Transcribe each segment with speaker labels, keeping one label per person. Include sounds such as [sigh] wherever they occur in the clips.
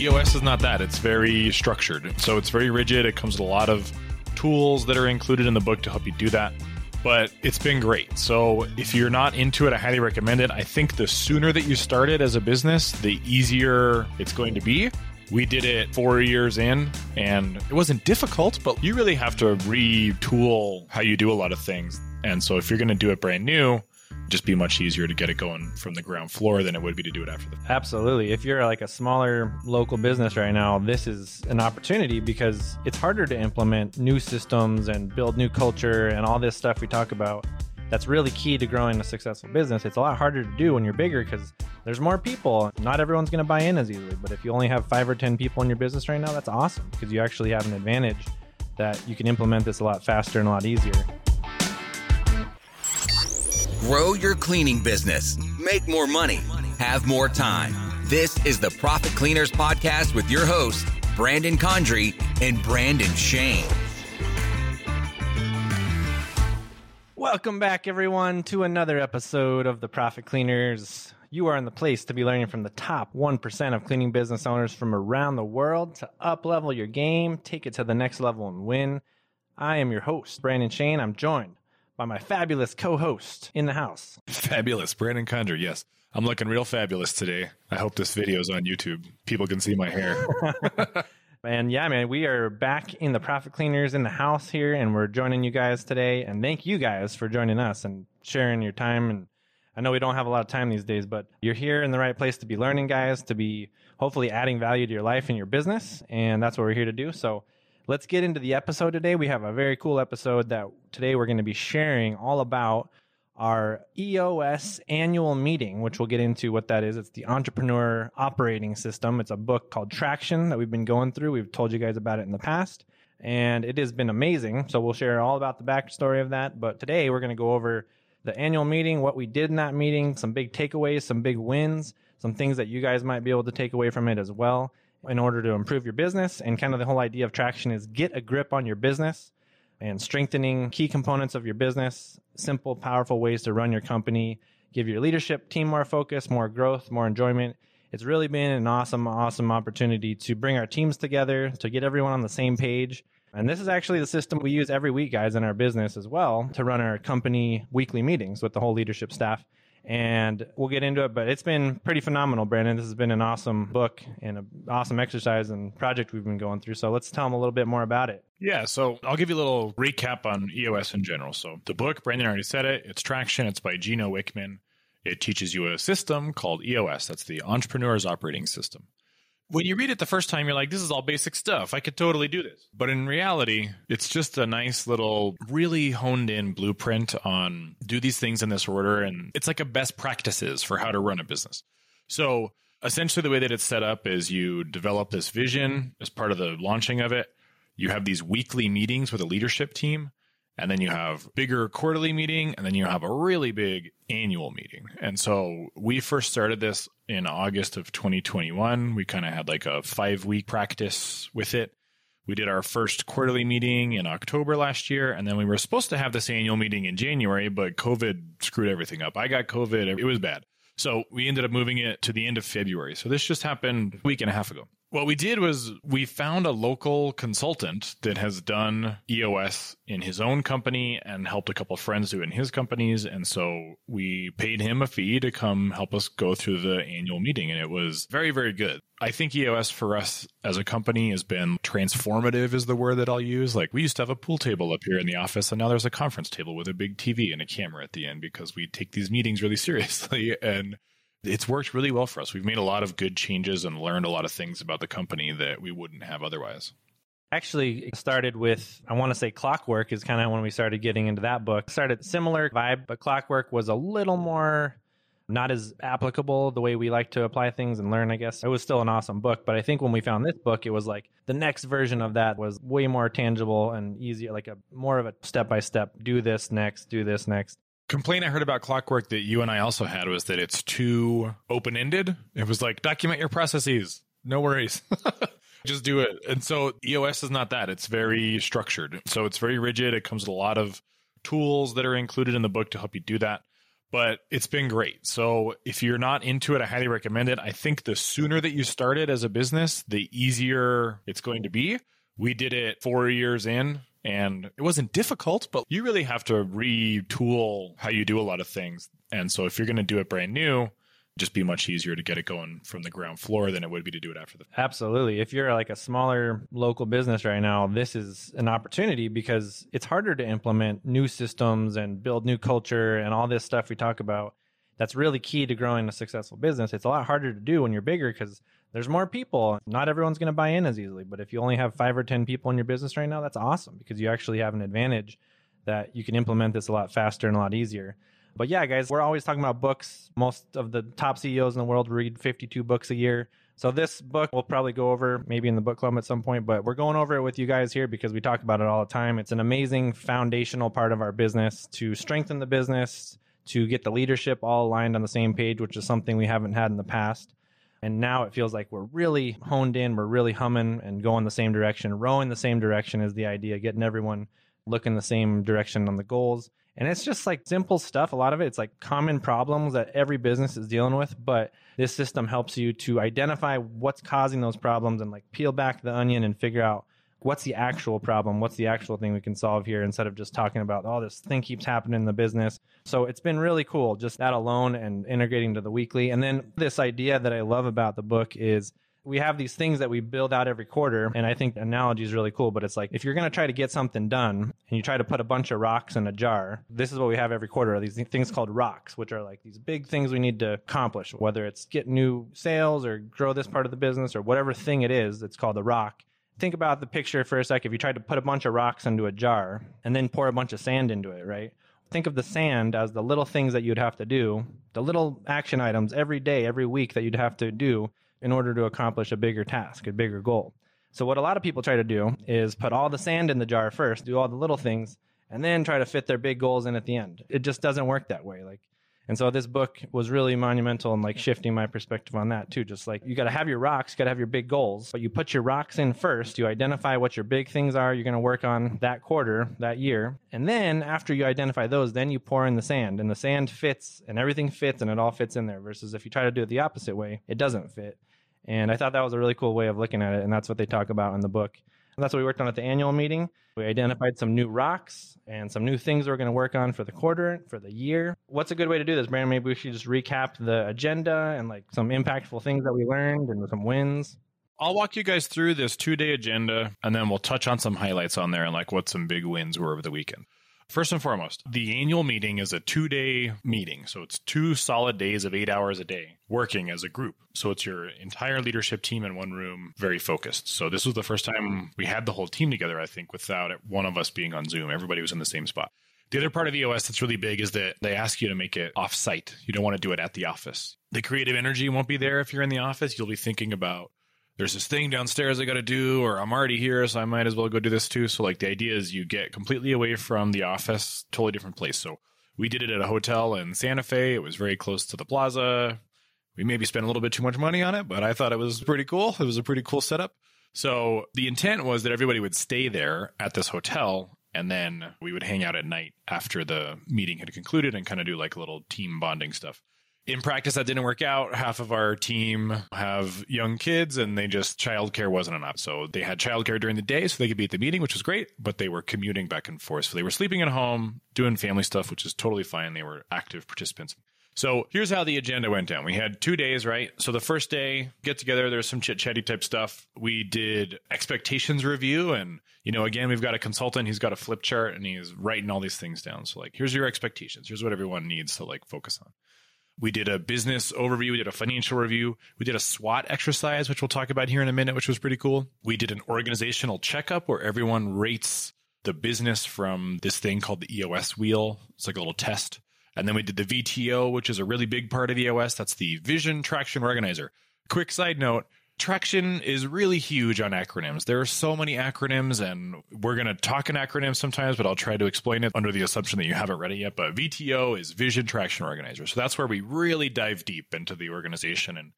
Speaker 1: EOS is not that. It's very structured. So it's very rigid. It comes with a lot of tools that are included in the book to help you do that. But it's been great. So if you're not into it, I highly recommend it. I think the sooner that you start it as a business, the easier it's going to be. We did it four years in, and it wasn't difficult, but you really have to retool how you do a lot of things. And so if you're going to do it brand new, just be much easier to get it going from the ground floor than it would be to do it after the
Speaker 2: Absolutely. If you're like a smaller local business right now, this is an opportunity because it's harder to implement new systems and build new culture and all this stuff we talk about. That's really key to growing a successful business. It's a lot harder to do when you're bigger because there's more people. Not everyone's going to buy in as easily. But if you only have five or 10 people in your business right now, that's awesome because you actually have an advantage that you can implement this a lot faster and a lot easier.
Speaker 3: Grow your cleaning business, make more money, have more time. This is the Profit Cleaners Podcast with your hosts, Brandon Condry and Brandon Shane.
Speaker 2: Welcome back, everyone, to another episode of the Profit Cleaners. You are in the place to be learning from the top 1% of cleaning business owners from around the world to up level your game, take it to the next level, and win. I am your host, Brandon Shane. I'm joined by my fabulous co host in the house.
Speaker 1: Fabulous. Brandon Condry, yes. I'm looking real fabulous today. I hope this video is on YouTube. People can see my hair. [laughs]
Speaker 2: And yeah, man, we are back in the Profit Cleaners in the house here, and we're joining you guys today. And thank you guys for joining us and sharing your time. And I know we don't have a lot of time these days, but you're here in the right place to be learning, guys, to be hopefully adding value to your life and your business. And that's what we're here to do. So let's get into the episode today. We have a very cool episode that today we're going to be sharing all about our EOS annual meeting, which we'll get into what that is. It's the Entrepreneur Operating System. It's a book called Traction that we've been going through. We've told you guys about it in the past, and it has been amazing. So we'll share all about the backstory of that. But today we're going to go over the annual meeting, what we did in that meeting, some big takeaways, some big wins, some things that you guys might be able to take away from it as well in order to improve your business. And kind of the whole idea of traction is get a grip on your business and strengthening key components of your business, simple, powerful ways to run your company, give your leadership team more focus, more growth, more enjoyment. It's really been an awesome, awesome opportunity to bring our teams together, to get everyone on the same page. And this is actually the system we use every week, guys, in our business as well to run our company weekly meetings with the whole leadership staff and we'll get into it. But it's been pretty phenomenal, Brandon. This has been an awesome book and an awesome exercise and project we've been going through. So let's tell them a little bit more about it.
Speaker 1: Yeah, so I'll give you a little recap on EOS in general. So the book, Brandon already said it, it's Traction. It's by Gino Wickman. It teaches you a system called EOS. That's the Entrepreneur's Operating System when you read it the first time, you're like, this is all basic stuff. I could totally do this. But in reality, it's just a nice little, really honed in blueprint on do these things in this order. And it's like a best practices for how to run a business. So essentially, the way that it's set up is you develop this vision as part of the launching of it. You have these weekly meetings with a leadership team and then you have bigger quarterly meeting and then you have a really big annual meeting. And so we first started this in august of 2021 we kind of had like a five week practice with it. We did our first quarterly meeting in october last year and then we were supposed to have this annual meeting in january but covid screwed everything up. I got covid. It was bad. So we ended up moving it to the end of february. So this just happened a week and a half ago what we did was we found a local consultant that has done EOS in his own company and helped a couple of friends do it in his companies. And so we paid him a fee to come help us go through the annual meeting. And it was very, very good. I think EOS for us as a company has been transformative is the word that I'll use. Like we used to have a pool table up here in the office and now there's a conference table with a big TV and a camera at the end because we take these meetings really [laughs] seriously. And it's worked really well for us. We've made a lot of good changes and learned a lot of things about the company that we wouldn't have otherwise.
Speaker 2: Actually, it started with, I want to say Clockwork is kind of when we started getting into that book. Started similar vibe, but Clockwork was a little more not as applicable the way we like to apply things and learn, I guess. It was still an awesome book, but I think when we found this book, it was like the next version of that was way more tangible and easier, like a more of a step by step, do this next, do this next
Speaker 1: complaint I heard about Clockwork that you and I also had was that it's too open ended. It was like document your processes. No worries. [laughs] Just do it. And so EOS is not that. It's very structured. So it's very rigid. It comes with a lot of tools that are included in the book to help you do that. but it's been great. So if you're not into it, I highly recommend it. I think the sooner that you start it as a business, the easier it's going to be. We did it four years in and it wasn't difficult, but you really have to retool how you do a lot of things. And so if you're going to do it brand new, just be much easier to get it going from the ground floor than it would be to do it after the
Speaker 2: Absolutely. If you're like a smaller local business right now, this is an opportunity because it's harder to implement new systems and build new culture and all this stuff we talk about. That's really key to growing a successful business. It's a lot harder to do when you're bigger because there's more people. Not everyone's going to buy in as easily. But if you only have five or 10 people in your business right now, that's awesome because you actually have an advantage that you can implement this a lot faster and a lot easier. But yeah, guys, we're always talking about books. Most of the top CEOs in the world read 52 books a year. So this book we'll probably go over maybe in the book club at some point, but we're going over it with you guys here because we talk about it all the time. It's an amazing foundational part of our business to strengthen the business, to get the leadership all aligned on the same page, which is something we haven't had in the past. And now it feels like we're really honed in, we're really humming and going the same direction, rowing the same direction is the idea, getting everyone looking the same direction on the goals. And it's just like simple stuff. A lot of it, it's like common problems that every business is dealing with. But this system helps you to identify what's causing those problems and like peel back the onion and figure out what's the actual problem? What's the actual thing we can solve here instead of just talking about, oh, this thing keeps happening in the business. So it's been really cool, just that alone and integrating to the weekly. And then this idea that I love about the book is we have these things that we build out every quarter and i think analogy is really cool but it's like if you're going to try to get something done and you try to put a bunch of rocks in a jar this is what we have every quarter are these things called rocks which are like these big things we need to accomplish whether it's get new sales or grow this part of the business or whatever thing it is that's called the rock think about the picture for a sec. If you tried to put a bunch of rocks into a jar and then pour a bunch of sand into it, right? Think of the sand as the little things that you'd have to do, the little action items every day, every week that you'd have to do in order to accomplish a bigger task, a bigger goal. So, what a lot of people try to do is put all the sand in the jar first, do all the little things, and then try to fit their big goals in at the end. It just doesn't work that way. Like, and so this book was really monumental in like shifting my perspective on that too. Just like you got to have your rocks, got to have your big goals, but you put your rocks in first. You identify what your big things are you're going to work on that quarter, that year. And then after you identify those, then you pour in the sand and the sand fits and everything fits and it all fits in there versus if you try to do it the opposite way, it doesn't fit. And I thought that was a really cool way of looking at it. And that's what they talk about in the book. And that's what we worked on at the annual meeting. We identified some new rocks and some new things we're going to work on for the quarter, for the year. What's a good way to do this, Brandon? Maybe we should just recap the agenda and like some impactful things that we learned and some wins.
Speaker 1: I'll walk you guys through this two day agenda and then we'll touch on some highlights on there and like what some big wins were over the weekend. First and foremost, the annual meeting is a two day meeting. So it's two solid days of eight hours a day working as a group. So it's your entire leadership team in one room, very focused. So this was the first time we had the whole team together, I think, without one of us being on Zoom. Everybody was in the same spot. The other part of EOS that's really big is that they ask you to make it off site. You don't want to do it at the office. The creative energy won't be there if you're in the office. You'll be thinking about there's this thing downstairs I got to do, or I'm already here, so I might as well go do this too. So, like, the idea is you get completely away from the office, totally different place. So, we did it at a hotel in Santa Fe. It was very close to the plaza. We maybe spent a little bit too much money on it, but I thought it was pretty cool. It was a pretty cool setup. So, the intent was that everybody would stay there at this hotel and then we would hang out at night after the meeting had concluded and kind of do like a little team bonding stuff in practice that didn't work out half of our team have young kids and they just childcare wasn't enough so they had childcare during the day so they could be at the meeting which was great but they were commuting back and forth so they were sleeping at home doing family stuff which is totally fine they were active participants so here's how the agenda went down. We had two days, right? So the first day, get together, there's some chit chatty type stuff. We did expectations review. And, you know, again, we've got a consultant, he's got a flip chart and he's writing all these things down. So, like, here's your expectations. Here's what everyone needs to like focus on. We did a business overview. We did a financial review. We did a SWOT exercise, which we'll talk about here in a minute, which was pretty cool. We did an organizational checkup where everyone rates the business from this thing called the EOS wheel. It's like a little test. And then we did the VTO, which is a really big part of EOS. That's the Vision Traction Organizer. Quick side note Traction is really huge on acronyms. There are so many acronyms, and we're going to talk in acronyms sometimes, but I'll try to explain it under the assumption that you haven't read it yet. But VTO is Vision Traction Organizer. So that's where we really dive deep into the organization and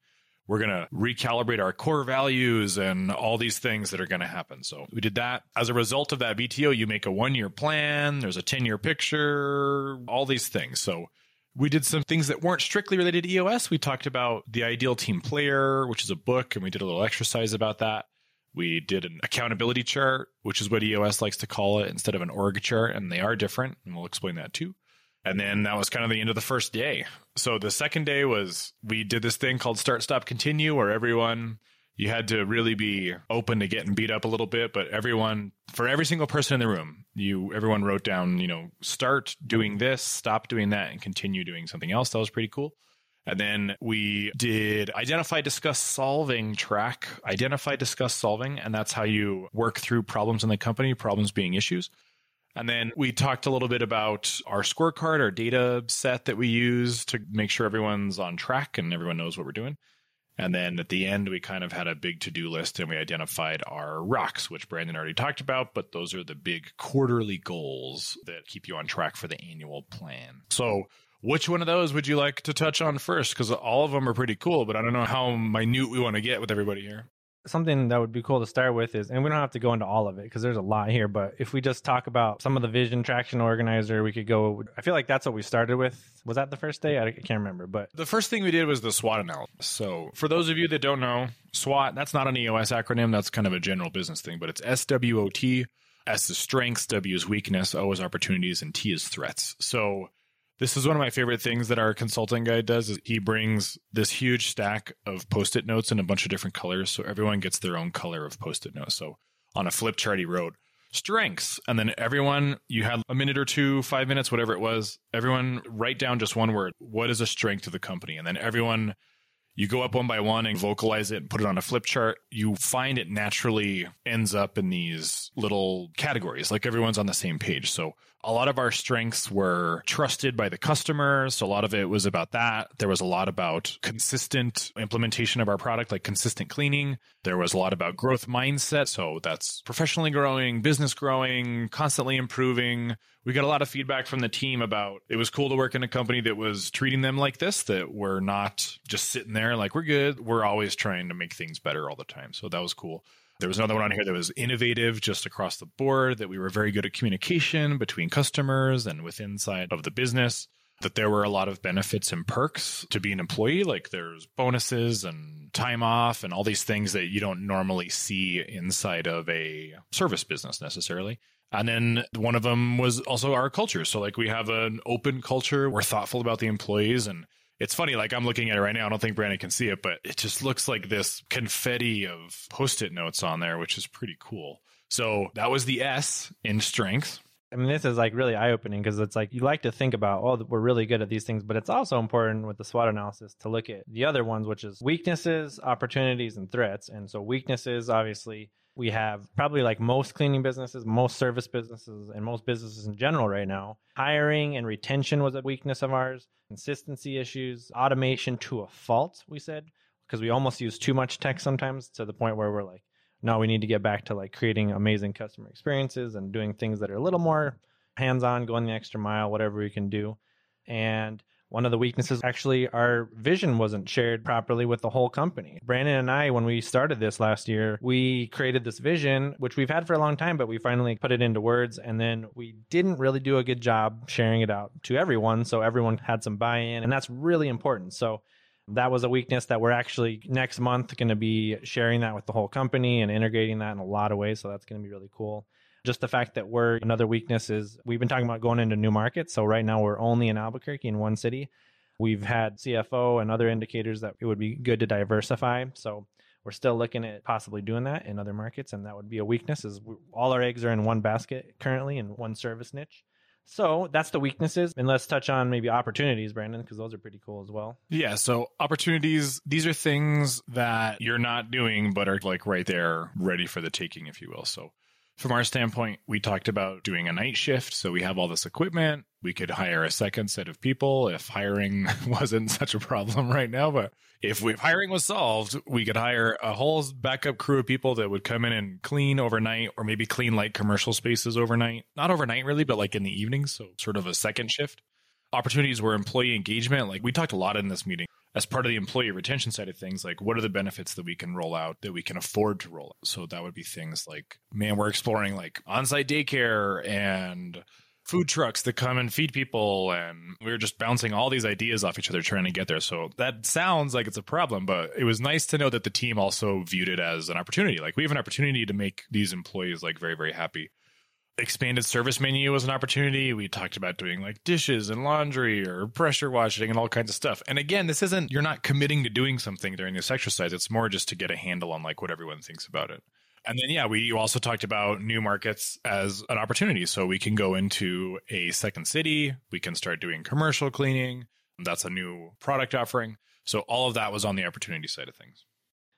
Speaker 1: we're going to recalibrate our core values and all these things that are going to happen. So we did that. As a result of that VTO, you make a one year plan, there's a 10 year picture, all these things. So We did some things that weren't strictly related to EOS. We talked about the ideal team player, which is a book, and we did a little exercise about that. We did an accountability chart, which is what EOS likes to call it instead of an org chart, and they are different, and we'll explain that too. And then that was kind of the end of the first day. So the second day was we did this thing called start, stop, continue, where everyone you had to really be open to getting beat up a little bit but everyone for every single person in the room you everyone wrote down you know start doing this stop doing that and continue doing something else. That was pretty cool. And then we did identify discuss solving track identify discuss solving and that's how you work through problems in the company problems being issues. And then we talked a little bit about our scorecard, our data set that we use to make sure everyone's on track and everyone knows what we're doing. And then at the end, we kind of had a big to do list and we identified our rocks, which Brandon already talked about, but those are the big quarterly goals that keep you on track for the annual plan. So, which one of those would you like to touch on first? Because all of them are pretty cool, but I don't know how minute we want to get with everybody here
Speaker 2: something that would be cool to start with is, and we don't have to go into all of it because there's a lot here, but if we just talk about some of the vision traction organizer, we could go. I feel like that's what we started with. Was that the first day? I can't remember, but
Speaker 1: the first thing we did was the SWOT analysis. So for those of you that don't know, SWOT, that's not an EOS acronym. That's kind of a general business thing, but it's SWOT. S is strengths, W is weakness, O is opportunities, and T is threats. So this is one of my favorite things that our consulting guy does is he brings this huge stack of post-it notes in a bunch of different colors so everyone gets their own color of post-it notes. So on a flip chart he wrote strengths and then everyone you had a minute or two, 5 minutes whatever it was, everyone write down just one word. What is a strength of the company? And then everyone you go up one by one and vocalize it and put it on a flip chart, you find it naturally ends up in these little categories, like everyone's on the same page. So a lot of our strengths were trusted by the customers. So a lot of it was about that. There was a lot about consistent implementation of our product, like consistent cleaning. There was a lot about growth mindset. So that's professionally growing, business growing, constantly improving. We got a lot of feedback from the team about it was cool to work in a company that was treating them like this, that we're not just sitting there like we're good. We're always trying to make things better all the time. So that was cool. There was another one on here that was innovative just across the board, that we were very good at communication between customers and with inside of the business, that there were a lot of benefits and perks to be an employee. Like there's bonuses and time off and all these things that you don't normally see inside of a service business necessarily. And then one of them was also our culture. So like we have an open culture. We're thoughtful about the employees and it's funny, like I'm looking at it right now. I don't think Brandon can see it, but it just looks like this confetti of post it notes on there, which is pretty cool. So that was the S in strength.
Speaker 2: I mean, this is like really eye opening because it's like you like to think about, oh, we're really good at these things, but it's also important with the SWOT analysis to look at the other ones, which is weaknesses, opportunities, and threats. And so, weaknesses, obviously, we have probably like most cleaning businesses, most service businesses, and most businesses in general right now. Hiring and retention was a weakness of ours, consistency issues, automation to a fault, we said, because we almost use too much tech sometimes to the point where we're like, no, we need to get back to like creating amazing customer experiences and doing things that are a little more hands on, going the extra mile, whatever we can do. And one of the weaknesses actually our vision wasn't shared properly with the whole company. Brandon and i when we started this last year we created this vision which we've had for a long time but we finally put it into words and then we didn't really do a good job sharing it out to everyone so everyone had some buy-in and that's really important. So that was a weakness that we're actually next month going to be sharing that with the whole company and integrating that in a lot of ways so that's going to be really cool just the fact that we're another weakness is we've been talking about going into new markets. So right now we're only in Albuquerque in one city. We've had CFO and other indicators that it would be good to diversify. So we're still looking at possibly doing that in other markets, and that would be a weakness. Is all our eggs are in one basket currently in one service niche. So that's the weaknesses. And let's touch on maybe opportunities, Brandon, because those are pretty cool as well.
Speaker 1: Yeah. So opportunities, these are things that you're not doing, but are like right there, ready for the taking, if you will. So from our standpoint, we talked about doing a night shift. So we have all this equipment. We could hire a second set of people if hiring [laughs] wasn't such a problem right now. But if, we, if hiring was solved, we could hire a whole backup crew of people that would come in and clean overnight or maybe clean light commercial spaces overnight. Not overnight, really, but like in the evenings. So sort of a second shift. Opportunities were employee engagement. Like we talked a lot in this meeting as part of the employee retention side of things, like what are the benefits that we can roll out that we can afford to roll out? So that would be things like, man, we're exploring like on site daycare and food trucks that come and feed people and we were just bouncing all these ideas off each other trying to get there. So that sounds like it's a problem but it was nice to know that the team also viewed it as an opportunity. Like we have an opportunity to make these employees like very very happy expanded service menu was an opportunity we talked about doing like dishes and laundry or pressure washing and all kinds of stuff and again this isn't you're not committing to doing something during this exercise it's more just to get a handle on like what everyone thinks about it and then, yeah, we—you also talked about new markets as an opportunity. So we can go into a second city, we can start doing commercial cleaning. That's a new product offering. So all of that was on the opportunity side of things.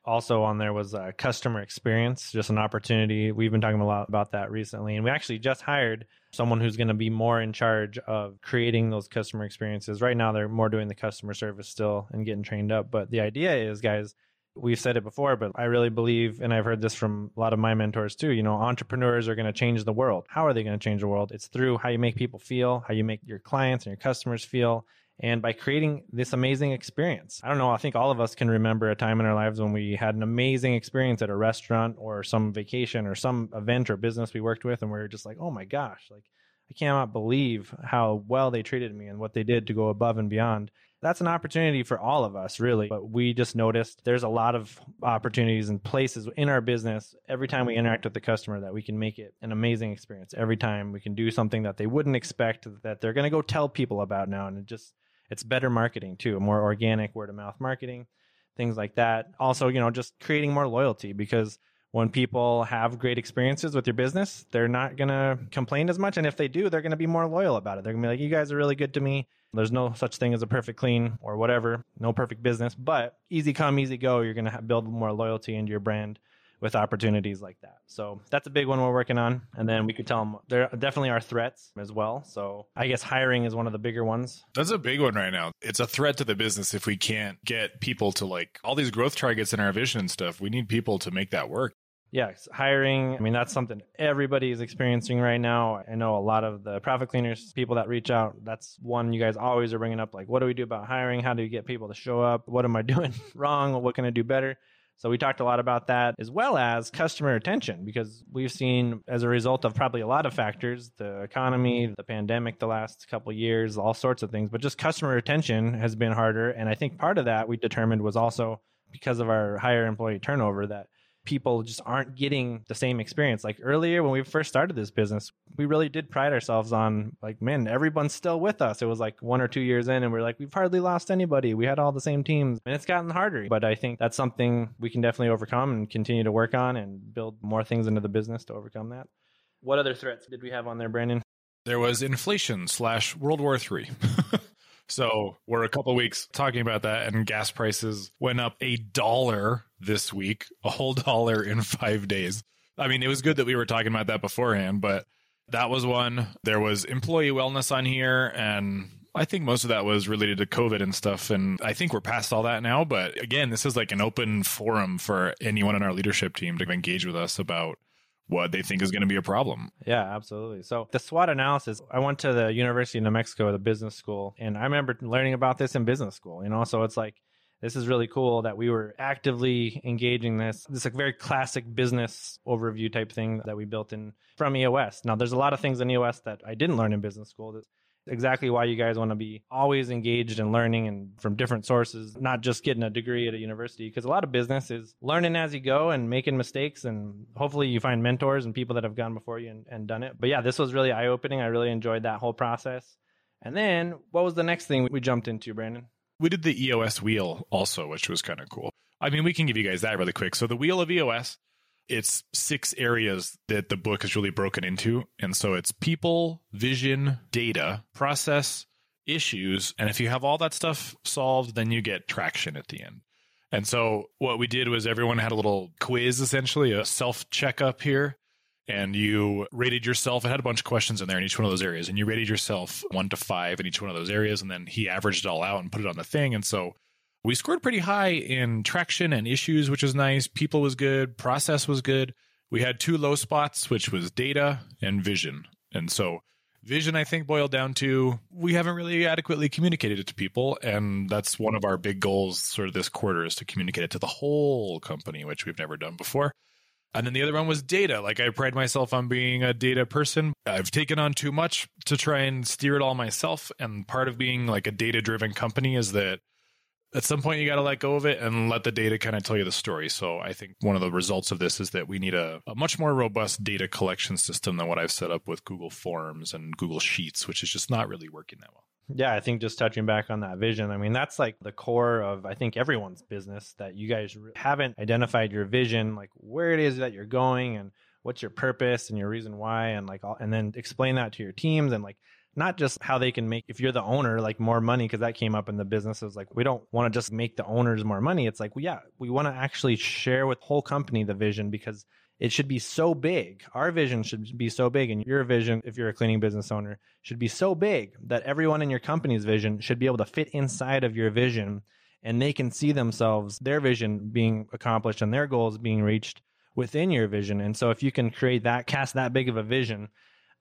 Speaker 2: Also, on there was customer experience, just an opportunity. We've been talking a lot about that recently. And we actually just hired someone who's going to be more in charge of creating those customer experiences. Right now, they're more doing the customer service still and getting trained up. But the idea is, guys, we've said it before, but I really believe, and I've heard this from a lot of my mentors too, you know, entrepreneurs are going to change the world. How are they going to change the world? It's through how you make people feel, how you make your clients and your customers feel, and by creating this amazing experience. I don't know, I think all of us can remember a time in our lives when we had an amazing experience at a restaurant or some vacation or some event or business we worked with, and we are just like, oh my gosh, like, I cannot believe how well they treated me and what they did to go above and beyond that's an opportunity for all of us, really. But we just noticed there's a lot of opportunities and places in our business every time we interact with the customer that we can make it an amazing experience. Every time we can do something that they wouldn't expect that they're going to go tell people about now. And it just, it's better marketing too, more organic word of mouth marketing, things like that. Also, you know, just creating more loyalty because when people have great experiences with your business, they're not going to complain as much. And if they do, they're going to be more loyal about it. They're going to be like, you guys are really good to me. There's no such thing as a perfect clean or whatever, no perfect business, but easy come, easy go. You're going to build more loyalty into your brand with opportunities like that. So that's a big one we're working on. And then we could tell them there definitely are threats as well. So I guess hiring is one of the bigger ones.
Speaker 1: That's a big one right now. It's a threat to the business if we can't get people to like all these growth targets in our vision and stuff. We need people to make that work
Speaker 2: yeah, hiring. I mean, that's something everybody is experiencing right now. I know a lot of the profit cleaners, people that reach out, that's one you guys always are bringing up. Like, what do we do about hiring? How do we get people to show up? What am I [laughs] doing wrong? What can I do better? So we talked a lot about that as well as customer retention because we've seen as a result of probably a lot of factors, the economy, the pandemic the last couple years, all sorts of things, but just customer retention has been harder. And I think part of that we determined was also because of our higher employee turnover that people just aren't getting the same experience. Like earlier when we first started this business, we really did pride ourselves on like, man, everyone's still with us. It was like one or two years in and we're like, we've hardly lost anybody. We had all the same teams and it's gotten harder. But I think that's something we can definitely overcome and continue to work on and build more things into the business to overcome that. What other threats did we have on there, Brandon?
Speaker 1: There was inflation slash World War Three. [laughs] So we're a couple weeks talking about that, and gas prices went up a dollar this week, a whole [laughs] dollar in five days. I mean, it was good that we were talking about that beforehand, but that was one. There was employee wellness on here, and I think most of that was related to COVID and stuff. And I think we're past all that now. But again, this is like an open forum for anyone in our leadership team to engage with us about what they think is going to be a problem.
Speaker 2: Yeah, absolutely. So the SWOT analysis, I went to the University of New Mexico, the business school, and I remember learning about this in business school, you know, so it's like, this is really cool that we were actively engaging this. This is a very classic business overview type thing that we built in from EOS. Now, there's a lot of things in EOS that I didn't learn in business school. That exactly why you guys want to be always engaged in learning and from different sources, not just getting a degree at a university. Because a lot of business is learning as you go and making mistakes. And hopefully you find mentors and people that have gone before you and, and done it. But yeah, this was really eye opening. I really enjoyed that whole process. And then what was the next thing we jumped into, Brandon?
Speaker 1: We did the EOS wheel also, which was kind of cool. I mean, we can give you guys that really quick. So the wheel of EOS it's six areas that the book is really broken into. And so it's people, vision, data, process, issues. And if you have all that stuff solved, then you get traction at the end. And so what we did was everyone had a little quiz, essentially, a self checkup here. And you rated yourself. It had a bunch of questions in there in each one of those areas. And you rated yourself one to five in each one of those areas. And then he averaged it all out and put it on the thing. And so we scored pretty high in traction and issues, which was nice. People was good. Process was good. We had two low spots, which was data and vision. And so vision, I think, boiled down to we haven't really adequately communicated it to people. And that's one of our big goals sort of this quarter is to communicate it to the whole company, which we've never done before. And then the other one was data. Like I pride myself on being a data person. I've taken on too much to try and steer it all myself. And part of being like a data driven company is that at some point you got to let go of it and let the data kind of tell you the story. So I think one of the results of this is that we need a, a, much more robust data collection system than what I've set up with Google Forms and Google Sheets, which is just not really working that well.
Speaker 2: Yeah, I think just touching back on that vision, I mean, that's like the core of, I think, everyone's business that you guys haven't identified your vision, like where it is that you're going and what's your purpose and your reason why, and like, all, and then explain that to your teams and like, not just how they can make if you're the owner like more money because that came up in the business it was like we don't want to just make the owners more money it's like well, yeah we want to actually share with whole company the vision because it should be so big. Our vision should be so big, and your vision, if you're a cleaning business owner, should be so big that everyone in your company's vision should be able to fit inside of your vision and they can see themselves, their vision being accomplished and their goals being reached within your vision. And so, if you can create that, cast that big of a vision,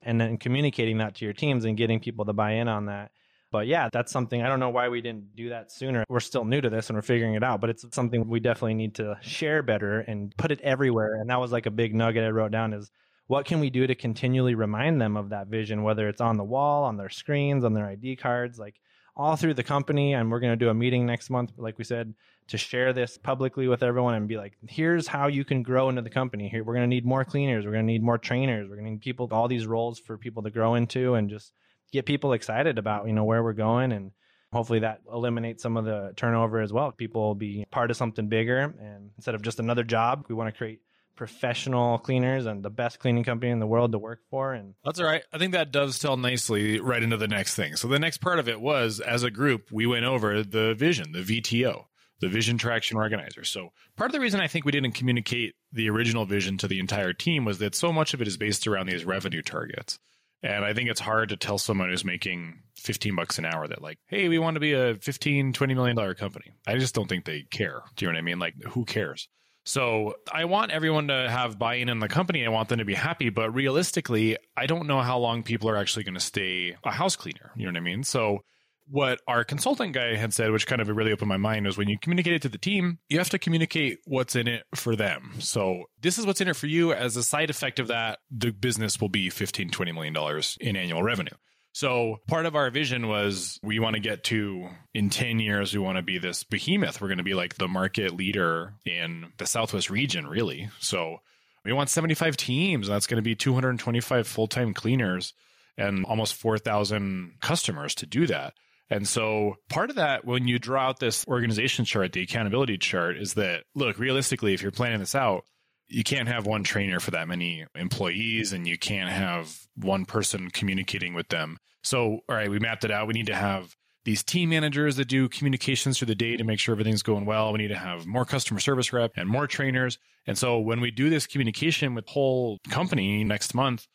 Speaker 2: and then communicating that to your teams and getting people to buy in on that, but yeah, that's something I don't know why we didn't do that sooner. We're still new to this and we're figuring it out, but it's something we definitely need to share better and put it everywhere. And that was like a big nugget I wrote down is what can we do to continually remind them of that vision, whether it's on the wall, on their screens, on their ID cards, like all through the company. And we're going to do a meeting next month, like we said, to share this publicly with everyone and be like, here's how you can grow into the company. Here, we're going to need more cleaners. We're going to need more trainers. We're going to need people, all these roles for people to grow into and just get people excited about you know where we're going and hopefully that eliminates some of the turnover as well people will be part of something bigger and instead of just another job we want to create professional cleaners and the best cleaning company in the world to work for and
Speaker 1: that's all right i think that does tell nicely right into the next thing so the next part of it was as a group we went over the vision the vto the vision traction organizer so part of the reason i think we didn't communicate the original vision to the entire team was that so much of it is based around these revenue targets and I think it's hard to tell someone who's making 15 bucks an hour that like, hey, we want to be a 15, 20 million dollar company. I just don't think they care. Do you know what I mean? Like, who cares? So I want everyone to have buy-in in the company. I want them to be happy, but realistically, I don't know how long people are actually going to stay a house cleaner. You know what I mean? So what our consultant guy had said, which kind of really opened my mind, was when you communicate it to the team, you have to communicate what's in it for them. So this is what's in it for you. As a side effect of that, the business will be 15, 20 million dollars in annual revenue. So part of our vision was we want to get to in 10 years, we want to be this behemoth. We're going to be like the market leader in the Southwest region, really. So we want 75 teams. That's going to be 225 full time cleaners and almost 4,000 customers to do that. And so part of that, when you draw out this organization chart, the accountability chart, is that look, realistically, if you're planning this out, you can't have one trainer for that many employees and you can't have one person communicating with them. So, all right, we mapped it out. We need to have these team managers that do communications through the day to make sure everything's going well. We need to have more customer service rep and more trainers. And so when we do this communication with whole company next month,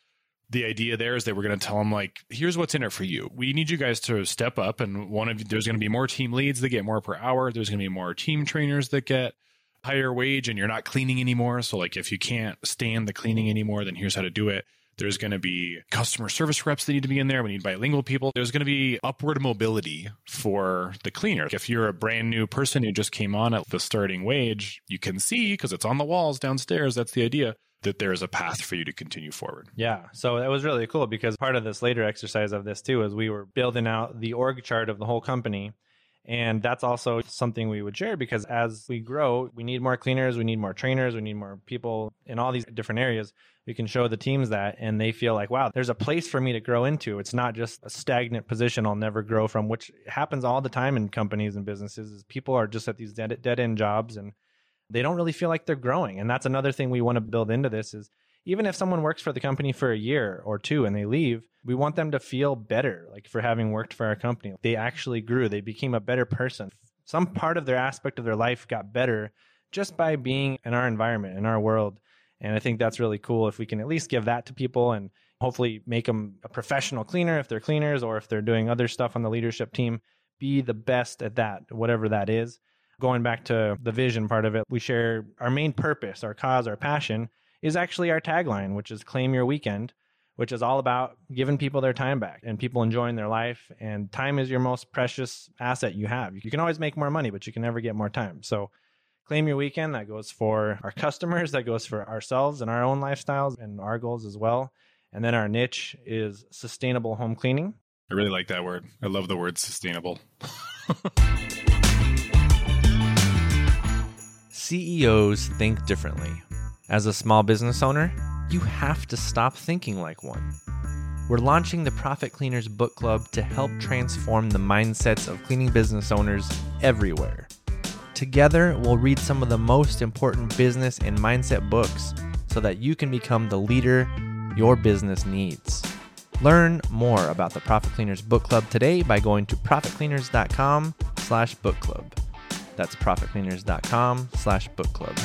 Speaker 1: the idea there is that we're going to tell them like here's what's in it for you we need you guys to step up and one of there's going to be more team leads that get more per hour there's going to be more team trainers that get higher wage and you're not cleaning anymore so like if you can't stand the cleaning anymore then here's how to do it there's going to be customer service reps that need to be in there. We need bilingual people. There's going to be upward mobility for the cleaner. If you're a brand new person who just came on at the starting wage, you can see because it's on the walls downstairs. That's the idea that there's a path for you to continue forward.
Speaker 2: Yeah. So that was really cool because part of this later exercise of this too is we were building out the org chart of the whole company. And that's also something we would share because as we grow, we need more cleaners, we need more trainers, we need more people in all these different areas. We can show the teams that and they feel like, wow, there's a place for me to grow into. It's not just a stagnant position I'll never grow from, which happens all the time in companies and businesses is people are just at these dead, dead end jobs and they don't really feel like they're growing. And that's another thing we want to build into this is even if someone works for the company for a year or two and they leave, we want them to feel better, like for having worked for our company. They actually grew, they became a better person. Some part of their aspect of their life got better just by being in our environment, in our world. And I think that's really cool if we can at least give that to people and hopefully make them a professional cleaner if they're cleaners or if they're doing other stuff on the leadership team, be the best at that, whatever that is going back to the vision part of it, we share our main purpose, our cause, our passion is actually our tagline, which is claim your weekend, which is all about giving people their time back and people enjoying their life. And time is your most precious asset you have. You can always make more money, but you can never get more time. So Claim Your Weekend, that goes for our customers, that goes for ourselves and our own lifestyles and our goals as well. And then our niche is sustainable home cleaning.
Speaker 1: I really like that word. I love the word sustainable. [laughs]
Speaker 2: CEOs think differently. As a small business owner, you have to stop thinking like one. We're launching the Profit Cleaners Book Club to help transform the mindsets of cleaning business owners everywhere. Together, we'll read some of the most important business and mindset books so that you can become the leader your business needs. Learn more about the Profit Cleaners Book Club today by going to profitcleaners.com slash book club. That's profitcleaners.com slash book club.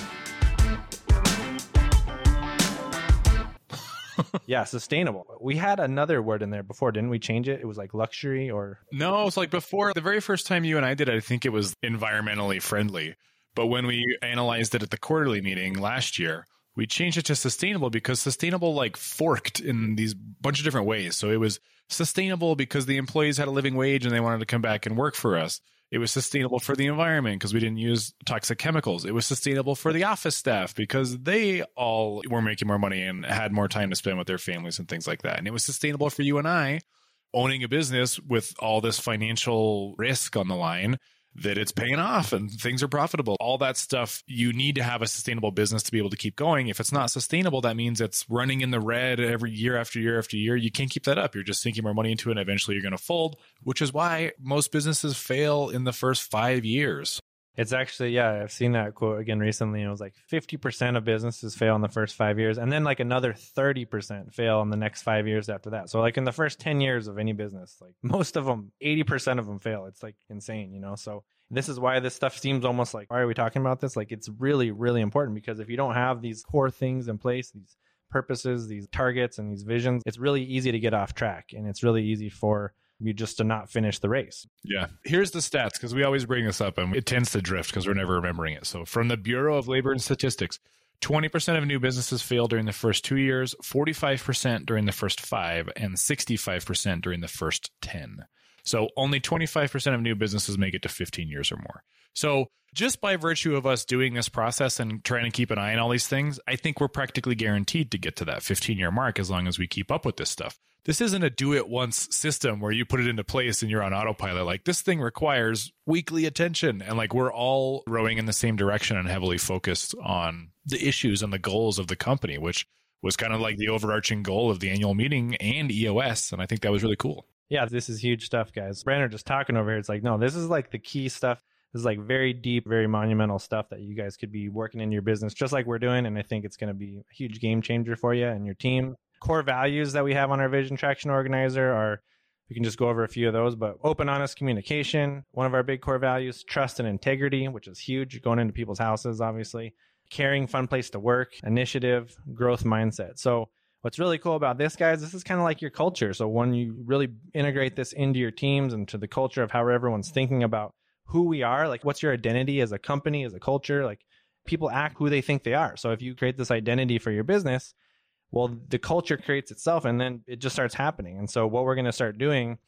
Speaker 2: Yeah, sustainable. We had another word in there before, didn't we change it? It was like luxury or
Speaker 1: No, it's like before the very first time you and I did it, I think it was environmentally friendly. But when we analyzed it at the quarterly meeting last year, we changed it to sustainable because sustainable like forked in these bunch of different ways. So it was sustainable because the employees had a living wage and they wanted to come back and work for us. It was sustainable for the environment because we didn't use toxic chemicals. It was sustainable for the office staff because they all were making more money and had more time to spend with their families and things like that. And it was sustainable for you and I owning a business with all this financial risk on the line that it's paying off and things are profitable. All that stuff, you need to have a sustainable business to be able to keep going. If it's not sustainable, that means it's running in the red every year after year after year. You can't keep that up. You're just sinking more money into it and eventually you're going to fold, which is why most businesses fail in the first five years.
Speaker 2: It's actually, yeah, I've seen that quote again recently. It was like 50% of businesses fail in the first five years, and then like another 30% fail in the next five years after that. So, like in the first 10 years of any business, like [laughs] most of them, 80% of them fail. It's like insane, you know? So, this is why this stuff seems almost like, why are we talking about this? Like, it's really, really important because if you don't have these core things in place, these purposes, these targets, and these visions, it's really easy to get off track. And it's really easy for you just to not finish the race.
Speaker 1: Yeah. Here's the stats because we always bring this up and it tends to drift because we're never remembering it. So, from the Bureau of Labor and Statistics, 20% of new businesses fail during the first two years, 45% during the first five, and 65% during the first 10. So, only 25% of new businesses make it to 15 years or more. So, just by virtue of us doing this process and trying to keep an eye on all these things, I think we're practically guaranteed to get to that 15 year mark as long as we keep up with this stuff. This isn't a do it once system where you put it into place and you're on autopilot. Like this thing requires weekly attention and like we're all rowing in the same direction and heavily focused on the issues and the goals of the company, which was kind of like the overarching goal of the annual meeting and EOS. And I think that was really cool.
Speaker 2: Yeah, this is huge stuff, guys. Brandon just talking over here. It's like, no, this is like the key stuff this is like very deep, very monumental stuff that you guys could be working in your business, just like we're doing. And I think it's going to be a huge game changer for you and your team. Core values that we have on our Vision Traction Organizer are we can just go over a few of those, but open, honest communication, one of our big core values, trust and integrity, which is huge going into people's houses, obviously, caring, fun place to work, initiative, growth mindset. So, what's really cool about this, guys, this is kind of like your culture. So, when you really integrate this into your teams and to the culture of how everyone's thinking about who we are, like what's your identity as a company, as a culture, like people act who they think they are. So if you create this identity for your business, well, the culture creates itself and then it just starts happening. And so what we're going to start doing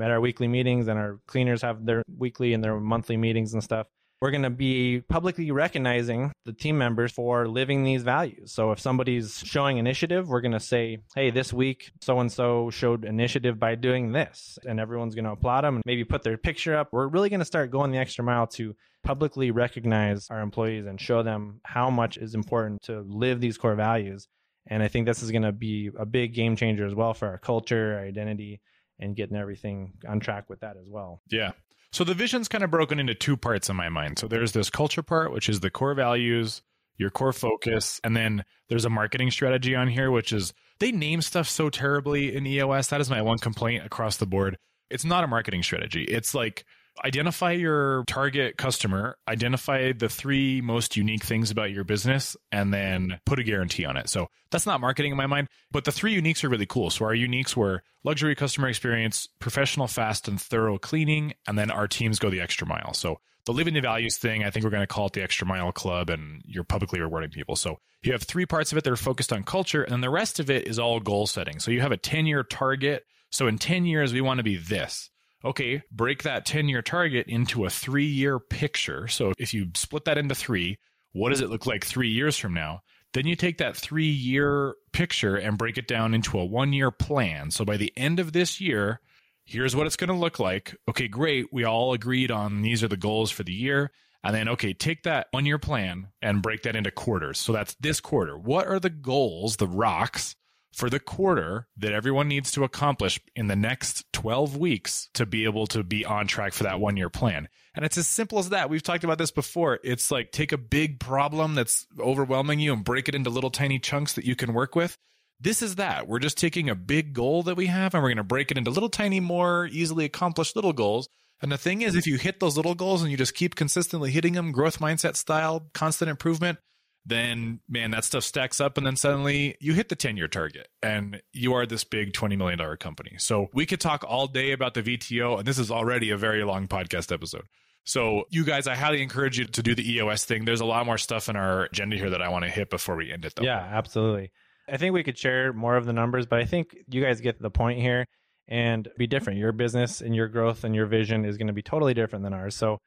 Speaker 2: at our weekly meetings and our cleaners have their weekly and their monthly meetings and stuff we're going to be publicly recognizing the team members for living these values. So if somebody's showing initiative, we're going to say, hey, this week so and so showed initiative by doing this. And everyone's going to applaud them and maybe put their picture up. We're really going to start going the extra mile to publicly recognize our employees and show them how much is important to live these core values. And I think this is going to be a big game changer as well for our culture, our identity, and getting everything on track with that as well.
Speaker 1: Yeah. So the vision's kind of broken into two parts in my mind. So there's this culture part, which is the core values, your core focus, and then there's a marketing strategy on here, which is they name stuff so terribly in EOS. That is my one complaint across the board. It's not a marketing strategy. It's like identify your target customer, identify the three most unique things about your business, and then put a guarantee on it. So that's not marketing in my mind, but the three uniques are really cool. So our uniques were luxury customer experience, professional, fast, and thorough cleaning, and then our teams go the extra mile. So the living the values thing, I think we're going to call it the extra mile club, and you're publicly rewarding people. So you have three parts of it that are focused on culture, and then the rest of it is all goal setting. So you have a 10 year target. So in 10 years, we want to be this Okay, break that 10 year target into a three year picture. So if you split that into three, what does it look like three years from now? Then you take that three year picture and break it down into a one year plan. So by the end of this year, here's what it's going to look like. Okay, great. We all agreed on these are the goals for the year. And then, okay, take that one year plan and break that into quarters. So that's this quarter. What are the goals, the rocks for the quarter that everyone needs to accomplish in the next 12 weeks to be able to be on track for that one year plan. And it's as simple as that. We've talked about this before. It's like take a big problem that's overwhelming you and break it into little tiny chunks that you can work with. This is that. We're just taking a big goal that we have and we're going to break it into little tiny, more easily accomplished little goals. And the thing is, if you hit those little goals and you just keep consistently hitting them, growth mindset style, constant improvement, then man, that stuff stacks up. And then suddenly you hit the 10 year target and you are this big $20 million company. So we could talk all day about the VTO. And this is already a very long podcast episode. So you guys, I highly encourage you to do the EOS thing. There's a lot more stuff in our agenda here that I want to hit before we end it though.
Speaker 2: Yeah, absolutely. I think we could share more of the numbers, but I think you guys get the point here and be different. Your business and your growth and your vision is going to be totally different than ours. So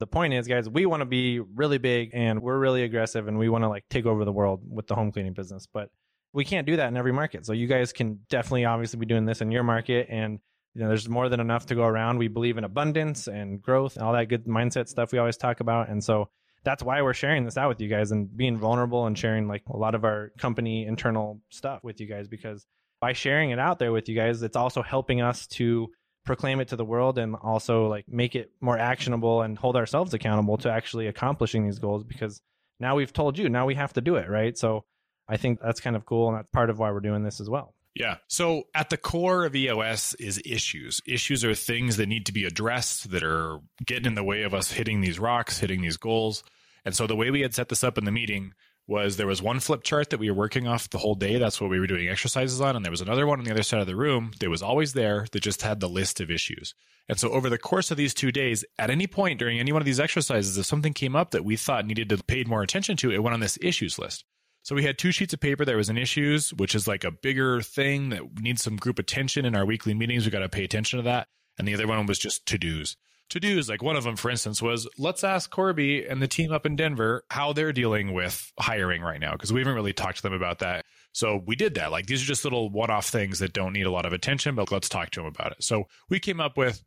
Speaker 2: the point is, guys, we want to be really big and we're really aggressive and we want to like take over the world with the home cleaning business. But we can't do that in every market. So you guys can definitely obviously be doing this in your market and you know there's more than enough to go around. We believe in abundance and growth and all that good mindset stuff we always talk about. And so that's why we're sharing this out with you guys and being vulnerable and sharing like a lot of our company internal stuff with you guys because by sharing it out there with you guys, it's also helping us to proclaim it to the world and also like make it more actionable and hold ourselves accountable to actually accomplishing these goals because now we've told you now we have to do it right so i think that's kind of cool and that's part of why we're doing this as well
Speaker 1: yeah. So at the core of EOS is issues. Issues are things that need to be addressed that are getting in the way of us hitting these rocks, hitting these goals. And so the way we had set this up in the meeting was there was one flip chart that we were working off the whole day. That's what we were doing exercises on. And there was another one on the other side of the room that was always there that just had the list of issues. And so over the course of these two days, at any point during any one of these exercises, if something came up that we thought needed to pay more attention to, it went on this issues list. So we had two sheets of paper. There was an issues, which is like a bigger thing that needs some group attention in our weekly meetings. We got to pay attention to that. And the other one was just to dos to dos. Like one of them, for instance, was let's ask Corby and the team up in Denver how they're dealing with hiring right now because we haven't really talked to them about that. So we did that. Like these are just little one off things that don't need a lot of attention, but let's talk to them about it. So we came up with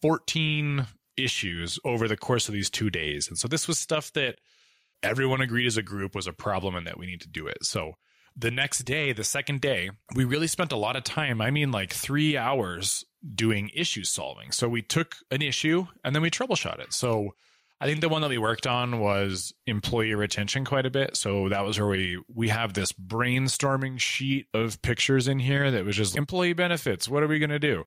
Speaker 1: 14 issues over the course of these two days. And so this was stuff that everyone agreed as a group was a problem and that we need to do it. So the next day, the second day, we really spent a lot of time. I mean, like three hours doing issue solving. So we took an issue and then we troubleshot it. So I think the one that we worked on was employee retention quite a bit. So that was where we we have this brainstorming sheet of pictures in here that was just employee benefits. What are we going to do?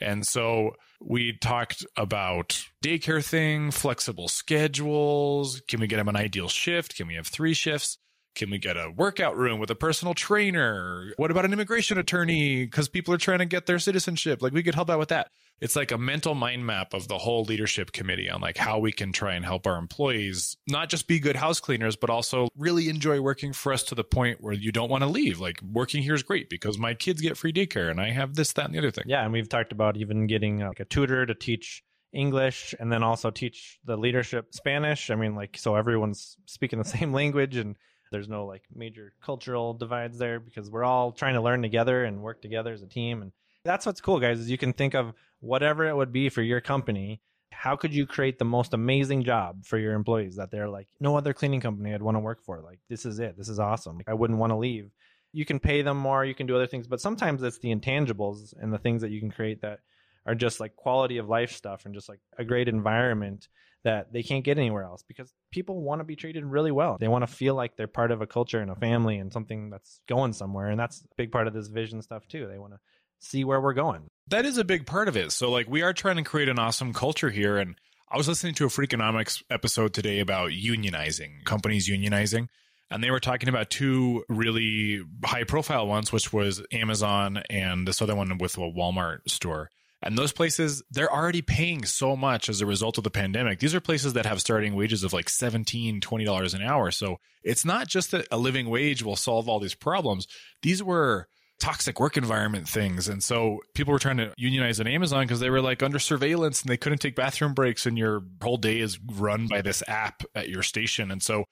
Speaker 1: And so we talked about daycare thing, flexible schedules. Can we get them an ideal shift? Can we have three shifts? Can we get a workout room with a personal trainer? What about an immigration attorney? Because people are trying to get their citizenship. Like we could help out with that. It's like a mental mind map of the whole leadership committee on like how we can try and help our employees not just be good house cleaners, but also really enjoy working for us to the point where you don't want to leave. Like working here is great because my kids get free daycare and I have this, that, and the other thing.
Speaker 2: Yeah. And we've talked about even getting like a tutor to teach English and then also teach the leadership Spanish. I mean, like, so everyone's speaking the [laughs] same language and there's no like major cultural divides there because we're all trying to learn together and work together as a team and that's what's cool guys is you can think of whatever it would be for your company how could you create the most amazing job for your employees that they're like no other cleaning company i'd want to work for like this is it this is awesome like, i wouldn't want to leave. You can pay them more you can do other things but sometimes it's the intangibles and the things that you can create that are just like quality of life stuff and just like a great environment that they can't get anywhere else because people want to be treated really well. They want to feel like they're part of a culture and a family and something that's going somewhere. And that's a big part of this vision stuff too. They want to see where we're going.
Speaker 1: That is a big part of it. So like we are trying to create an awesome culture here. And I was listening to a Freakonomics episode today about unionizing, companies unionizing. And they were talking about two really high profile ones, which was Amazon and this other one with a Walmart store. And those places, they're already paying so much as a result of the pandemic. These are places that have starting wages of like $17, $20 an hour. So it's not just that a living wage will solve all these problems. These were toxic work environment things. And so people were trying to unionize at Amazon because they were like under surveillance and they couldn't take bathroom breaks and your whole day is run by this app at your station. And so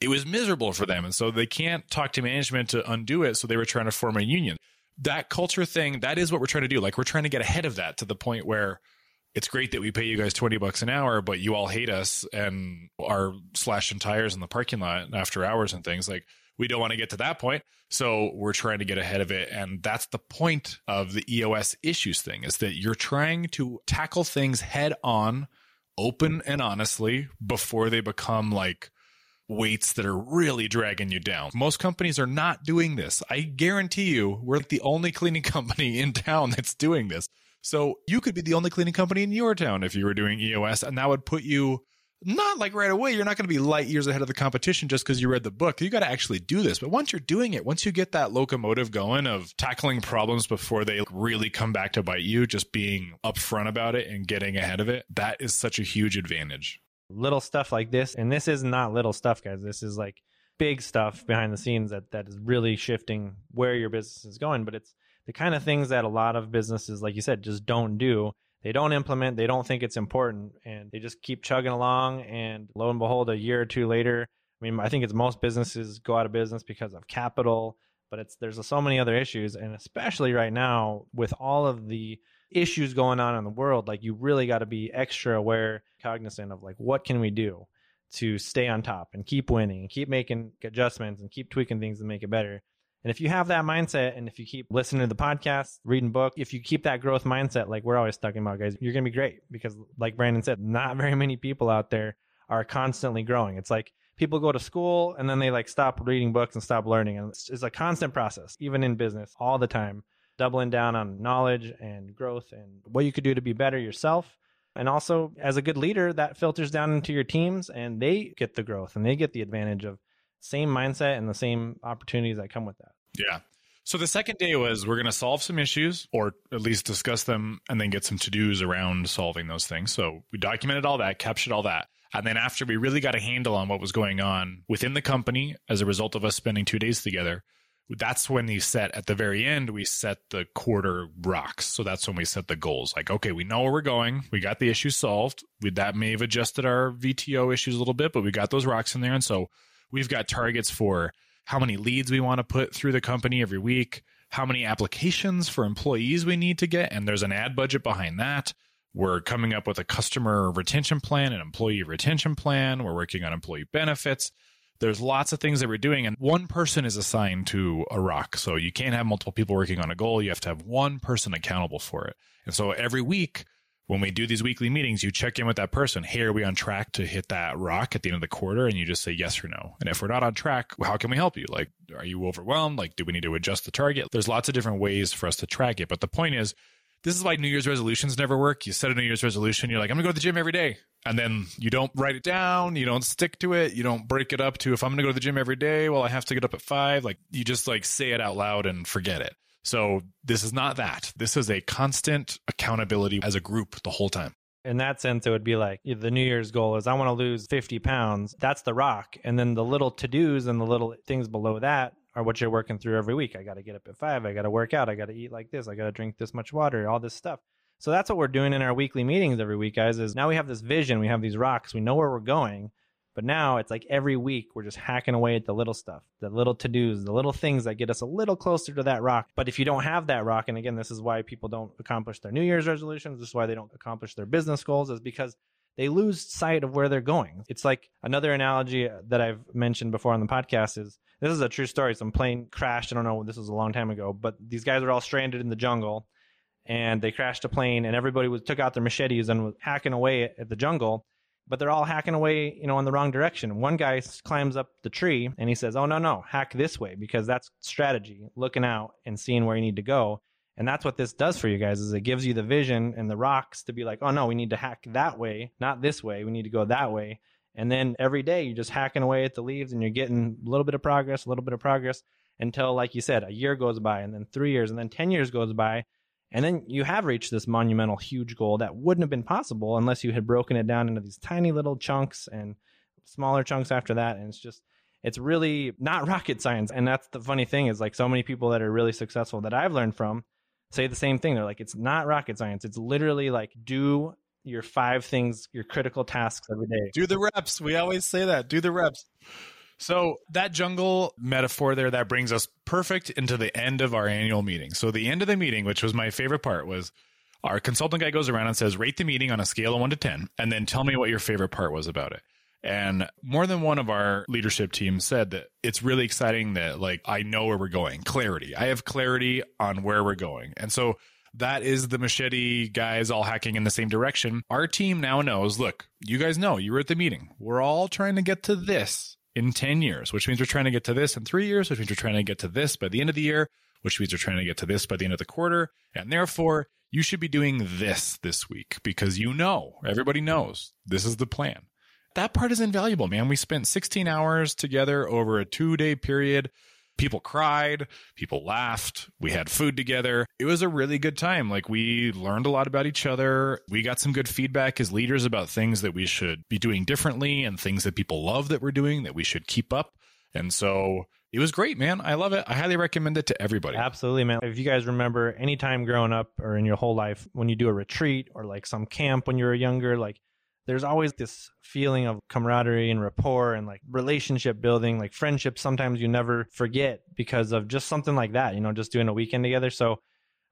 Speaker 1: it was miserable for them. And so they can't talk to management to undo it. So they were trying to form a union. That culture thing, that is what we're trying to do. Like we're trying to get ahead of that to the point where it's great that we pay you guys 20 bucks an hour, but you all hate us and are slashing tires in the parking lot after hours and things. Like we don't want to get to that point. So we're trying to get ahead of it. And that's the point of the EOS issues thing is that you're trying to tackle things head on, open and honestly before they become like weights that are really dragging you down. Most companies are not doing this. I guarantee you, we're the only cleaning [laughs] company in town that's doing this. So you could be the only cleaning company in your town if you were doing EOS, and that would put you not like right away. You're not going to be light years ahead of the competition just because you read the book. You got to actually do this. But once you're doing it, once you get that locomotive going of tackling problems before they really come back to bite you, just being upfront about it and getting ahead of it, that is such a huge advantage.
Speaker 2: Little stuff like this, and this is not little stuff, guys. This is like big stuff behind the scenes that that is really shifting where your business is going. But it's the kind of things that a lot of businesses, like you said, just don't do they don't implement, they don't think it's important, and they just keep chugging along. And lo and behold, a year or two later, I mean, I think it's most businesses go out of business because of capital, but it's there's so many other issues, and especially right now with all of the issues going on in the world, like you really got to be extra aware, cognizant of like what can we do to stay on top and keep winning and keep making adjustments and keep tweaking things to make it better. And if you have that mindset and if you keep listening to the podcast, reading book, if you keep that growth mindset, like we're always talking about, guys, you're going to be great because like Brandon said, not [laughs] very many people out there are constantly growing. It's like people go to school and then they like stop reading books and stop learning. And it's, it's a constant process, even in business all the time, doubling down on knowledge and growth and what you could do to be better yourself. And also as a good leader, that filters down into your teams and they get the growth and they get the advantage of same mindset and the same opportunities that come with that.
Speaker 1: Yeah. So the second day was we're going to solve some issues or at least discuss them and then get some to dos around solving those things. So we documented all that, captured all that. And then after we really got a handle on what was going on within the company as a result of us spending two days together, that's when we set at the very end, we set the quarter rocks. So that's when we set the goals. Like, okay, we know where we're going. We got the issues solved. We, that may have adjusted our VTO issues a little bit, but we got those rocks in there. And so we've got targets for how many leads we want to put through the company every week, how many applications for employees we need to get, and there's an ad budget behind that. We're coming up with a customer retention plan, an employee retention plan. We're working on employee benefits. There's lots of things that we're doing, and one person is assigned to a rock. So you can't have multiple people working on a goal. You have to have one person accountable for it. And so every week, when we do these weekly meetings, you check in with that person. Hey, are we on track to hit that rock at the end of the quarter? And you just say yes or no. And if we're not on track, how can we help you? Like, are you overwhelmed? Like, do we need to adjust the target? There's lots of different ways for us to track it. But the point is, this is why New Year's resolutions never work. You set a New Year's resolution, you're like, I'm gonna go to the gym every day. And then you don't write it down, you don't stick to it, you don't break it up to if I'm gonna go to the gym every day, well, I have to get up at five. Like you just like say it out loud and forget it. So this is not that. This is a constant accountability as a group the whole time
Speaker 2: in that sense, it would be like the New Year's goal is I want to lose 50 pounds. That's the rock. And then the little to dos and the little things below that are what you're working through every week. I got to get up at five. I got to work out. I got to eat like this. I got to drink this much water, all this stuff. So that's what we're doing in our weekly meetings every week, guys, is now we have this vision. We have these rocks. We know where we're going. But now it's like every week we're just hacking away at the little stuff, the little to dos, the little things that get us a little closer to that rock. But if you don't have that rock, and again, this is why people don't accomplish their New Year's resolutions, this is why they don't accomplish their business goals, is because they lose sight of where they're going. It's like another analogy that I've mentioned before on the podcast is this is a true story. Some plane crashed. I don't know, this was a long time ago, but these guys were all stranded in the jungle and they crashed a plane and everybody was took out their machetes and was hacking away at the jungle but they're all hacking away, you know, in the wrong direction. One guy climbs up the tree and he says, "Oh no, no, hack this way because that's strategy, looking out and seeing where you need to go." And that's what this does for you guys is it gives you the vision and the rocks to be like, "Oh no, we need to hack that way, not this way. We need to go that way." And then every day you're just hacking away at the leaves and you're getting a little bit of progress, a little bit of progress until like you said, a year goes by and then 3 years and then 10 years goes by and then you have reached this monumental, huge goal that wouldn't have been possible unless you had broken it down into these tiny little chunks and smaller chunks after that. And it's just, it's really not [laughs] rocket science. And that's the funny thing is like so many people that are really successful that I've learned from say the same thing. They're like, it's not rocket science. It's literally like do your five things, your critical tasks every day.
Speaker 1: Do the reps. We always say that. Do the reps. So that jungle metaphor there that brings us perfect into the end of our annual meeting. So the end of the meeting, which was my favorite part, was our consultant guy goes around and says, rate the meeting on a scale of one to 10, and then tell me what your favorite part was about it. And more than one of our leadership team said that it's really exciting that like I know where we're going. Clarity. I have clarity on where we're going. And so that is the machete guys all hacking in the same direction. Our team now knows, look, you guys know you were at the meeting. We're all trying to get to this in 10 years, which means we're trying to get to this in three years, which means we're trying to get to this by the end of the year, which means we're trying to get to this by the end of the quarter. And therefore, you should be doing this this week because you know, everybody knows this is the plan. That part is invaluable, man. We spent 16 hours together over a two day period. People cried, people laughed, we had food together. It was a really good time. Like we learned a lot about each other. We got some good feedback as leaders about things that we should be doing differently and things that people love that we're doing that we should keep up. And so it was great, man. I love it. I highly recommend it to everybody.
Speaker 2: Absolutely, man. If you guys remember any time growing up or in your whole life when you do a retreat or like some camp when you were younger, like there's always this feeling of camaraderie and rapport and like relationship building, like friendship. Sometimes you never forget because of just something like that, you know, just doing a weekend together. So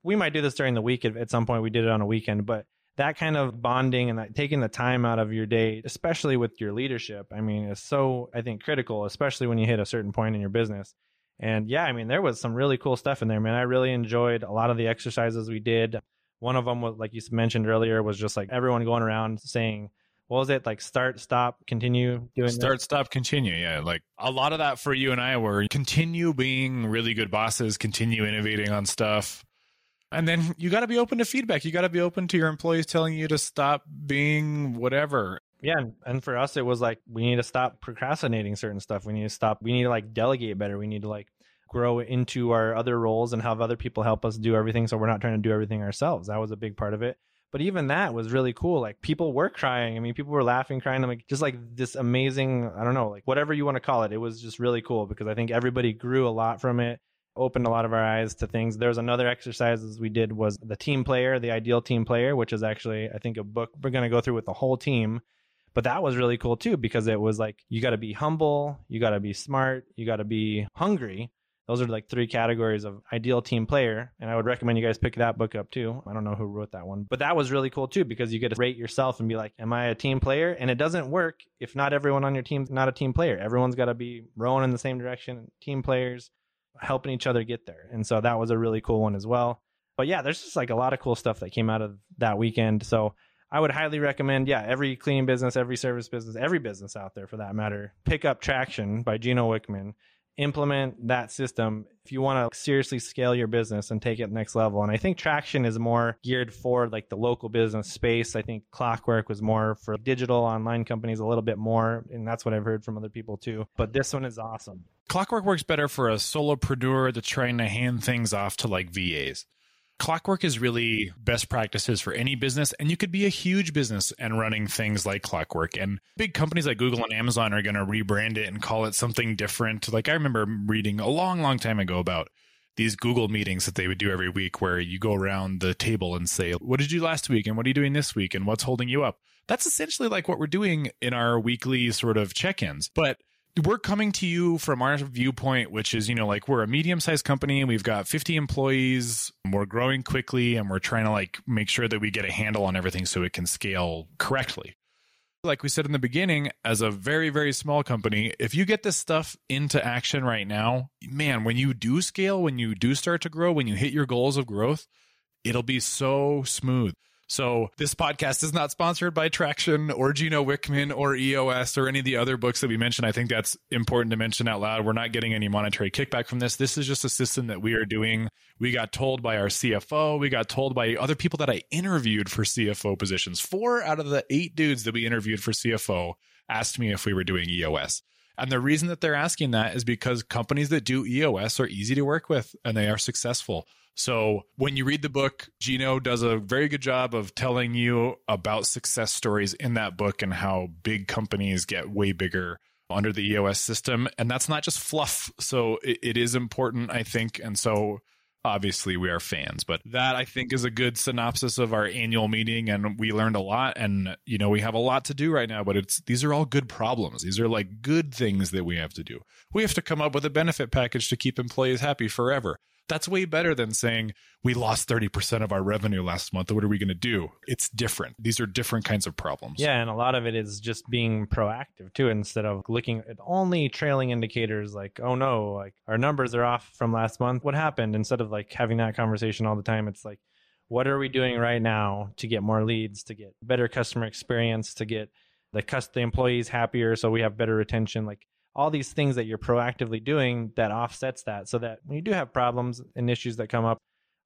Speaker 2: we might do this during the week at some point. We did it on a weekend, but that kind of bonding and that taking the time out of your day, especially with your leadership, I mean, is so, I think, critical, especially when you hit a certain point in your business. And yeah, I mean, there was some really cool stuff in there, man. I really enjoyed a lot of the exercises we did. One of them was, like you mentioned earlier, was just like everyone going around saying, what was it? Like start stop continue doing
Speaker 1: start
Speaker 2: that?
Speaker 1: stop continue. Yeah like a lot of that for you and i were continue being really good bosses continue innovating on stuff. And then you got to be open to feedback. You got to be open to your employees telling you to stop being whatever.
Speaker 2: Yeah and for us it was like we need to stop procrastinating certain stuff. We need to stop we need to like delegate better. We need to like grow into our other roles and have other people help us do everything so we're not trying to do everything ourselves. That was a big part of it but even that was really cool. Like people were crying. I mean, people were laughing, crying. I'm like, just like this amazing, I don't know, like whatever you want to call it. It was just really cool because I think everybody grew a lot from it, opened a lot of our eyes to things. There was another exercise we did was the team player, the ideal team player, which is actually, I think, a book we're going to go through with the whole team. But that was really cool too because it was like, you got to be humble, you got to be smart, you got to be hungry those are like three categories of ideal team player. And I would recommend you guys pick that book up too. I don't know who wrote that one, but that was really cool too because you get to rate yourself and be like, am I a team player? And it doesn't work if not everyone on your team's not a team player. Everyone's got to be rowing in the same direction, team players helping each other get there. And so that was a really cool one as well. But yeah, there's just like a lot of cool stuff that came out of that weekend. So I would highly recommend, yeah, every cleaning business, every service business, every business out there for that matter, pick up Traction by Gino Wickman implement that system if you want to seriously scale your business and take it next level. And I think Traction is more geared for like the local business space. I think Clockwork was more for digital online companies a little bit more, and that's what I've heard from other people too. But this one is awesome.
Speaker 1: Clockwork works better for a solopreneur that's trying to hand things off to like VAs. Clockwork is really best practices for any business, and you could be a huge business and running things like Clockwork. And big companies like Google and Amazon are going to rebrand it and call it something different. Like I remember reading a long, long time ago about these Google meetings that they would do every week where you go around the table and say, What did you do last week? And what are you doing this week? And what's holding you up? That's essentially like what we're doing in our weekly sort of check ins. But we're coming to you from our viewpoint, which is, you know, like we're a medium sized company and we've got 50 employees. We're growing quickly and we're trying to like make sure that we get a handle on everything so it can scale correctly. Like we said in the beginning, as a very, very small company, if you get this stuff into action right now, man, when you do scale, when you do start to grow, when you hit your goals of growth, it'll be so smooth. So this podcast is not sponsored by Traction or Gino Wickman or EOS or any of the other books that we mentioned. I think that's important to mention out loud. We're not getting any monetary kickback from this. This is just a system that we are doing. We got told by our CFO. We got told by other people that I interviewed for CFO positions. Four out of the eight dudes that we interviewed for CFO asked me if we were doing EOS. And the reason that they're asking that is because companies that do EOS are easy to work with and they are successful. So when you read the book, Gino does a very good job of telling you about success stories in that book and how big companies get way bigger under the EOS system. And that's not just fluff. So it, it is important, I think. And so obviously we are fans but that i think is a good synopsis of our annual meeting and we learned a lot and you know we have a lot to do right now but it's these are all good problems these are like good things that we have to do we have to come up with a benefit package to keep employees happy forever that's way better than saying we lost 30% of our revenue last month. What are we going to do? It's different. These are different kinds of problems.
Speaker 2: Yeah. And a lot of it is just being proactive too, instead of looking at only trailing indicators like, oh no, like our numbers are off from last month. What happened? Instead of like having that conversation all the time, it's like, what are we doing right now to get more leads, to get better customer experience, to get the, the employees happier so we have better retention? Like, all these things that you're proactively doing that offsets that so that when you do have problems and issues that come up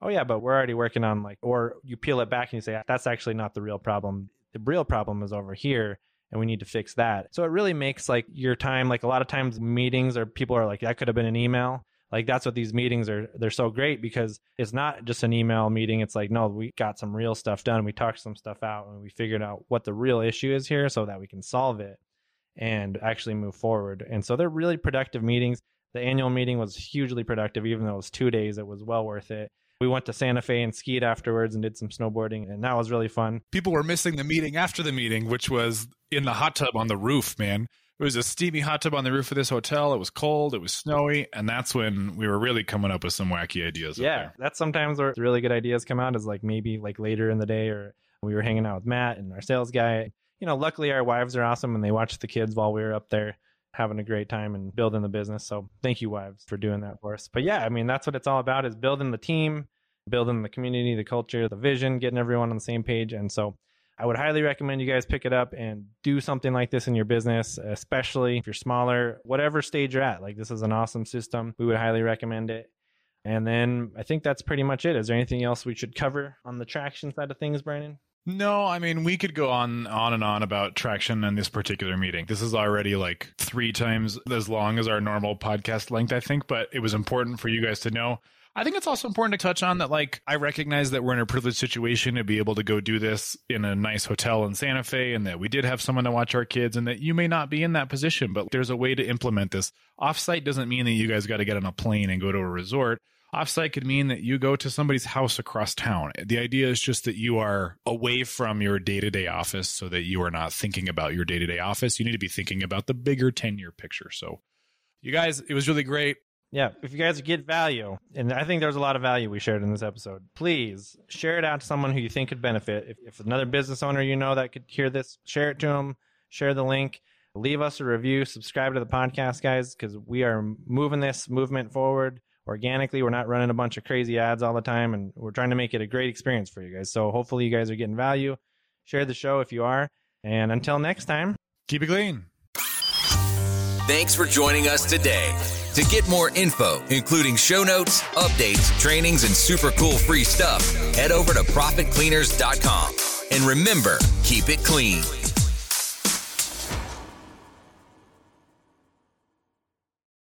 Speaker 2: oh yeah but we're already working on like or you peel it back and you say that's actually not the real problem. The real problem is over here and we need to fix that. So it really makes like your time like a lot of times meetings or people are like that could have been an email. Like that's what these meetings are they're so great because it's not just an email meeting. It's like no we got some real stuff done. We talked some stuff out and we figured out what the real issue is here so that we can solve it and actually move forward. And so they're really productive meetings. The annual meeting was hugely productive, even though it was two days, it was well worth it. We went to Santa Fe and skied afterwards and did some snowboarding, and that was really fun.
Speaker 1: People were missing the meeting after the meeting, which was in the hot tub on the roof, man. It was a steamy hot tub on the roof of this hotel. It was cold, it was snowy, and that's when we were really coming up with some wacky ideas.
Speaker 2: Yeah, that's sometimes where really good ideas come out is like maybe like later in the day or we were hanging out with Matt and our sales guy you know, luckily our wives are awesome and they watch the kids while we were up there having a great time and building the business. So thank you, wives, for doing that for us. But yeah, I mean, that's what it's all about is building the team, building the community, the culture, the vision, getting everyone on the same page. And so I would highly recommend you guys pick it up and do something like this in your business, especially if you're smaller, whatever stage you're at. Like this is an awesome system. We would highly recommend it. And then I think that's pretty much it. Is there anything else we should cover on the traction side of things, Brandon?
Speaker 1: No, I mean we could go on on and on about traction in this particular meeting. This is already like three times as long as our normal podcast length, I think, but it was important for you guys to know. I think it's also important to touch on that like I recognize that we're in a privileged situation to be able to go do this in a nice hotel in Santa Fe and that we did have someone to watch our kids and that you may not be in that position, but there's a way to implement this. Offsite doesn't mean that you guys got to get on a plane and go to a resort Offsite could mean that you go to somebody's house across town. The idea is just that you are away from your day to day office so that you are not thinking about your day to day office. You need to be thinking about the bigger 10 year picture. So, you guys, it was really great.
Speaker 2: Yeah, if you guys get value, and I think there's a lot of value we shared in this episode, please share it out to someone who you think could benefit. If, if another business owner you know that could hear this, share it to them, share the link, leave us a review, subscribe to the podcast, guys, because we are moving this movement forward organically. We're not running a bunch of crazy ads all the time, and we're trying to make it a great experience for you guys. So hopefully, you guys are getting value. Share the show if you are. And until next time,
Speaker 1: keep it clean.
Speaker 3: Thanks for joining us today. To get more info, including show notes, updates, trainings, and super cool free stuff, head over to profitcleaners.com. And remember, keep it clean.